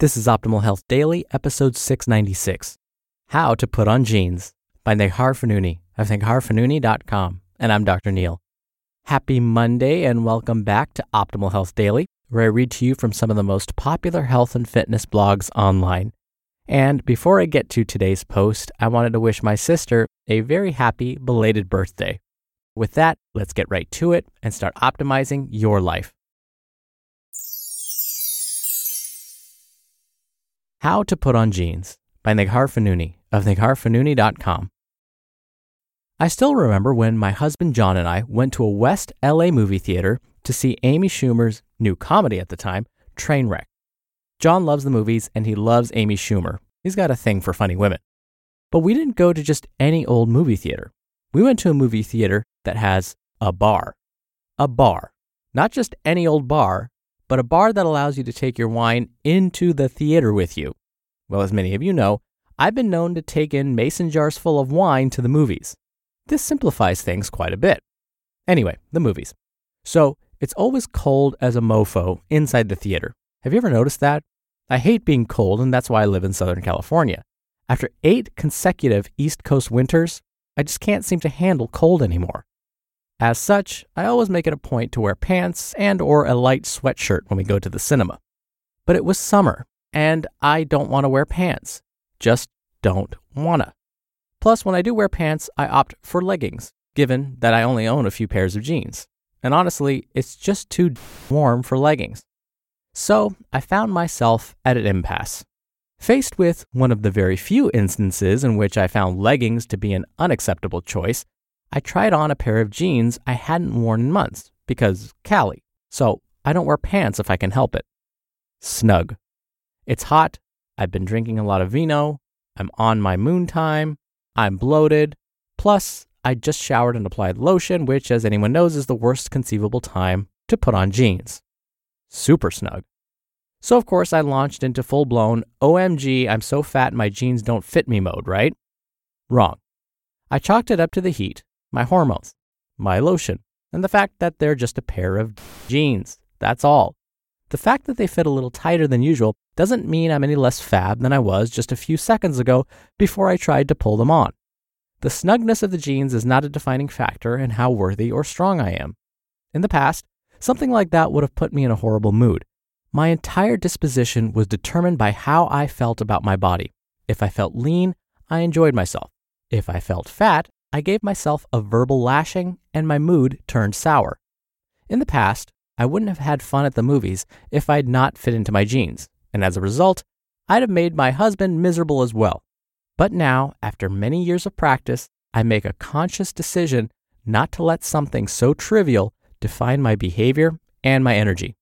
This is Optimal Health Daily, episode 696 How to Put on Jeans by Neghar Fonooni of negharfonooni.com. And I'm Dr. Neil. Happy Monday and welcome back to Optimal Health Daily, where I read to you from some of the most popular health and fitness blogs online. And before I get to today's post, I wanted to wish my sister a very happy belated birthday. With that, let's get right to it and start optimizing your life. How to Put on Jeans by Neghar Fonooni of negharfonooni.com. I still remember when my husband John and I went to a West LA movie theater to see Amy Schumer's new comedy at the time, Trainwreck. John loves the movies and he loves Amy Schumer. He's got a thing for funny women. But we didn't go to just any old movie theater. We went to a movie theater that has a bar. A bar. Not just any old bar, but a bar that allows you to take your wine into the theater with you. Well, as many of you know, I've been known to take in mason jars full of wine to the movies. This simplifies things quite a bit. Anyway, the movies. So, it's always cold as a mofo inside the theater. Have you ever noticed that? I hate being cold, and that's why I live in Southern California. After eight consecutive East Coast winters, I just can't seem to handle cold anymore. As such, I always make it a point to wear pants and or a light sweatshirt when we go to the cinema. But it was summer, and I don't want to wear pants. Just don't wanna. Plus, when I do wear pants, I opt for leggings, given that I only own a few pairs of jeans. And honestly, it's just too warm for leggings. So, I found myself at an impasse. Faced with one of the very few instances in which I found leggings to be an unacceptable choice, I tried on a pair of jeans I hadn't worn in months because Cali. So I don't wear pants if I can help it. Snug. It's hot. I've been drinking a lot of vino. I'm on my moon time. I'm bloated. Plus, I just showered and applied lotion, which, as anyone knows, is the worst conceivable time to put on jeans. Super snug. So, of course, I launched into full blown OMG, I'm so fat my jeans don't fit me mode, right? Wrong. I chalked it up to the heat, my hormones, my lotion, and the fact that they're just a pair of jeans. That's all. The fact that they fit a little tighter than usual doesn't mean I'm any less fab than I was just a few seconds ago before I tried to pull them on. The snugness of the jeans is not a defining factor in how worthy or strong I am. In the past, something like that would have put me in a horrible mood. My entire disposition was determined by how I felt about my body. If I felt lean, I enjoyed myself. If I felt fat, I gave myself a verbal lashing and my mood turned sour. In the past, I wouldn't have had fun at the movies if I'd not fit into my jeans, and as a result, I'd have made my husband miserable as well. But now, after many years of practice, I make a conscious decision not to let something so trivial define my behavior and my energy.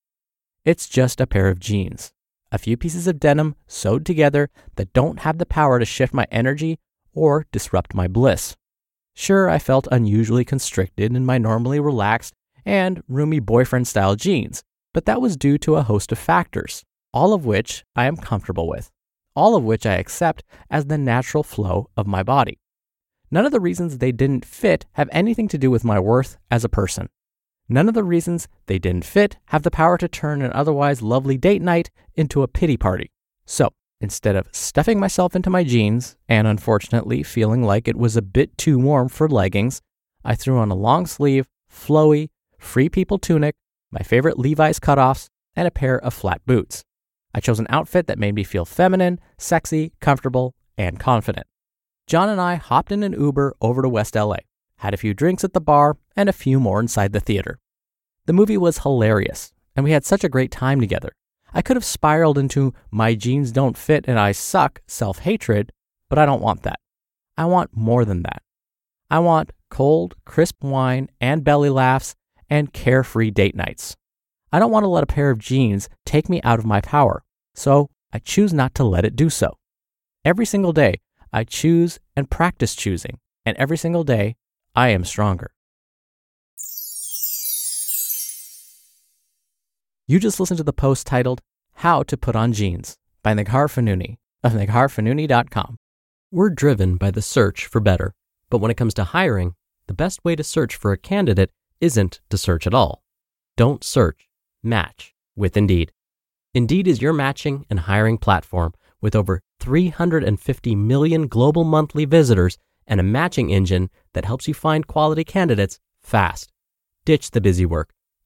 It's just a pair of jeans, a few pieces of denim sewed together that don't have the power to shift my energy or disrupt my bliss. Sure, I felt unusually constricted in my normally relaxed and roomy boyfriend style jeans, but that was due to a host of factors, all of which I am comfortable with, all of which I accept as the natural flow of my body. None of the reasons they didn't fit have anything to do with my worth as a person. None of the reasons they didn't fit have the power to turn an otherwise lovely date night into a pity party. So, Instead of stuffing myself into my jeans and unfortunately feeling like it was a bit too warm for leggings, I threw on a long sleeve, flowy, free people tunic, my favorite Levi's cutoffs, and a pair of flat boots. I chose an outfit that made me feel feminine, sexy, comfortable, and confident. John and I hopped in an Uber over to West LA, had a few drinks at the bar, and a few more inside the theater. The movie was hilarious, and we had such a great time together. I could have spiraled into my jeans don't fit and I suck self hatred, but I don't want that. I want more than that. I want cold, crisp wine and belly laughs and carefree date nights. I don't want to let a pair of jeans take me out of my power, so I choose not to let it do so. Every single day, I choose and practice choosing, and every single day, I am stronger. You just listened to the post titled How to Put on Jeans by Neghar Fonooni of negharfonooni.com. We're driven by the search for better, but when it comes to hiring, the best way to search for a candidate isn't to search at all. Don't search, match with Indeed. Indeed is your matching and hiring platform with over 350 million global monthly visitors and a matching engine that helps you find quality candidates fast. Ditch the busy work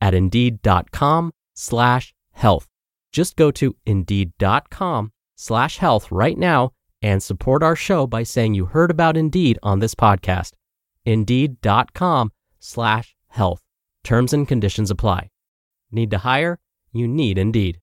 at indeed.com slash health. Just go to indeed.com slash health right now and support our show by saying you heard about Indeed on this podcast. Indeed.com slash health. Terms and conditions apply. Need to hire? You need Indeed.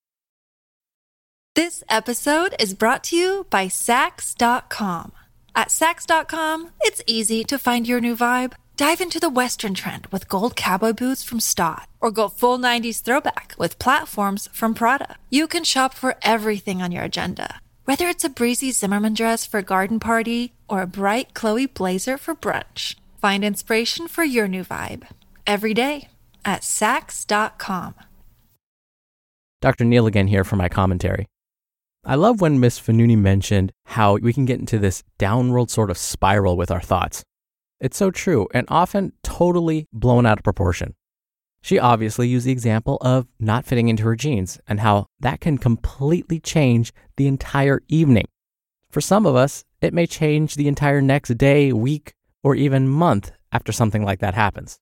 This episode is brought to you by Saks.com. At Saks.com, it's easy to find your new vibe. Dive into the Western trend with gold cowboy boots from Staud, or go full 90s throwback with platforms from Prada. You can shop for everything on your agenda, whether it's a breezy Zimmermann dress for a garden party or a bright Chloe blazer for brunch. Find inspiration for your new vibe every day at Saks.com. Dr. Neil again here for my commentary. I love when Miss Fonooni mentioned how we can get into this downward sort of spiral with our thoughts. It's so true and often totally blown out of proportion. She obviously used the example of not fitting into her jeans and how that can completely change the entire evening. For some of us, it may change the entire next day, week, or even month after something like that happens.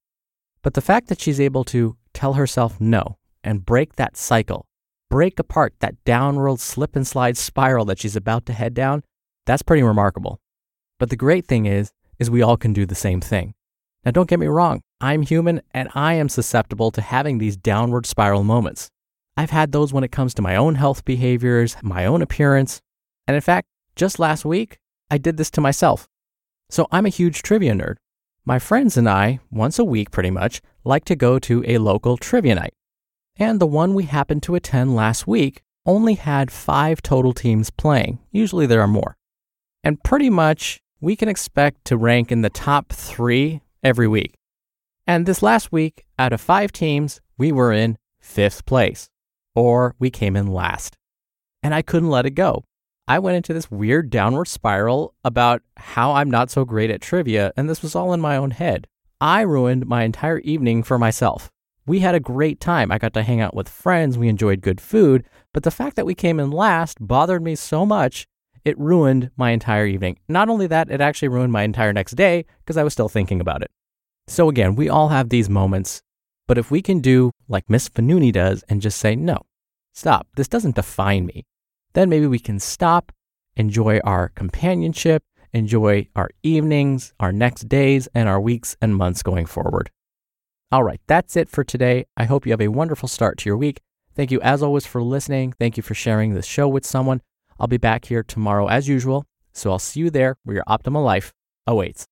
But the fact that she's able to tell herself no and break that cycle, break apart that downward slip and slide spiral that she's about to head down, that's pretty remarkable. But the great thing is, is we all can do the same thing. Now, don't get me wrong, I'm human and I am susceptible to having these downward spiral moments. I've had those when it comes to my own health behaviors, my own appearance, and in fact, just last week, I did this to myself. So I'm a huge trivia nerd. My friends and I, once a week pretty much, like to go to a local trivia night. And the one we happened to attend last week only had five total teams playing. Usually there are more. And pretty much we can expect to rank in the top three every week. And this last week, out of five teams, we were in fifth place, or we came in last. And I couldn't let it go. I went into this weird downward spiral about how I'm not so great at trivia, and this was all in my own head. I ruined my entire evening for myself. We had a great time. I got to hang out with friends, we enjoyed good food, but the fact that we came in last bothered me so much it ruined my entire evening. Not only that, it actually ruined my entire next day because I was still thinking about it. So again, we all have these moments, but if we can do like Miss Fonooni does and just say, no, stop, this doesn't define me, then maybe we can stop, enjoy our companionship, enjoy our evenings, our next days, and our weeks and months going forward. All right, that's it for today. I hope you have a wonderful start to your week. Thank you, as always, for listening. Thank you for sharing this show with someone. I'll be back here tomorrow as usual, so I'll see you there where your optimal life awaits.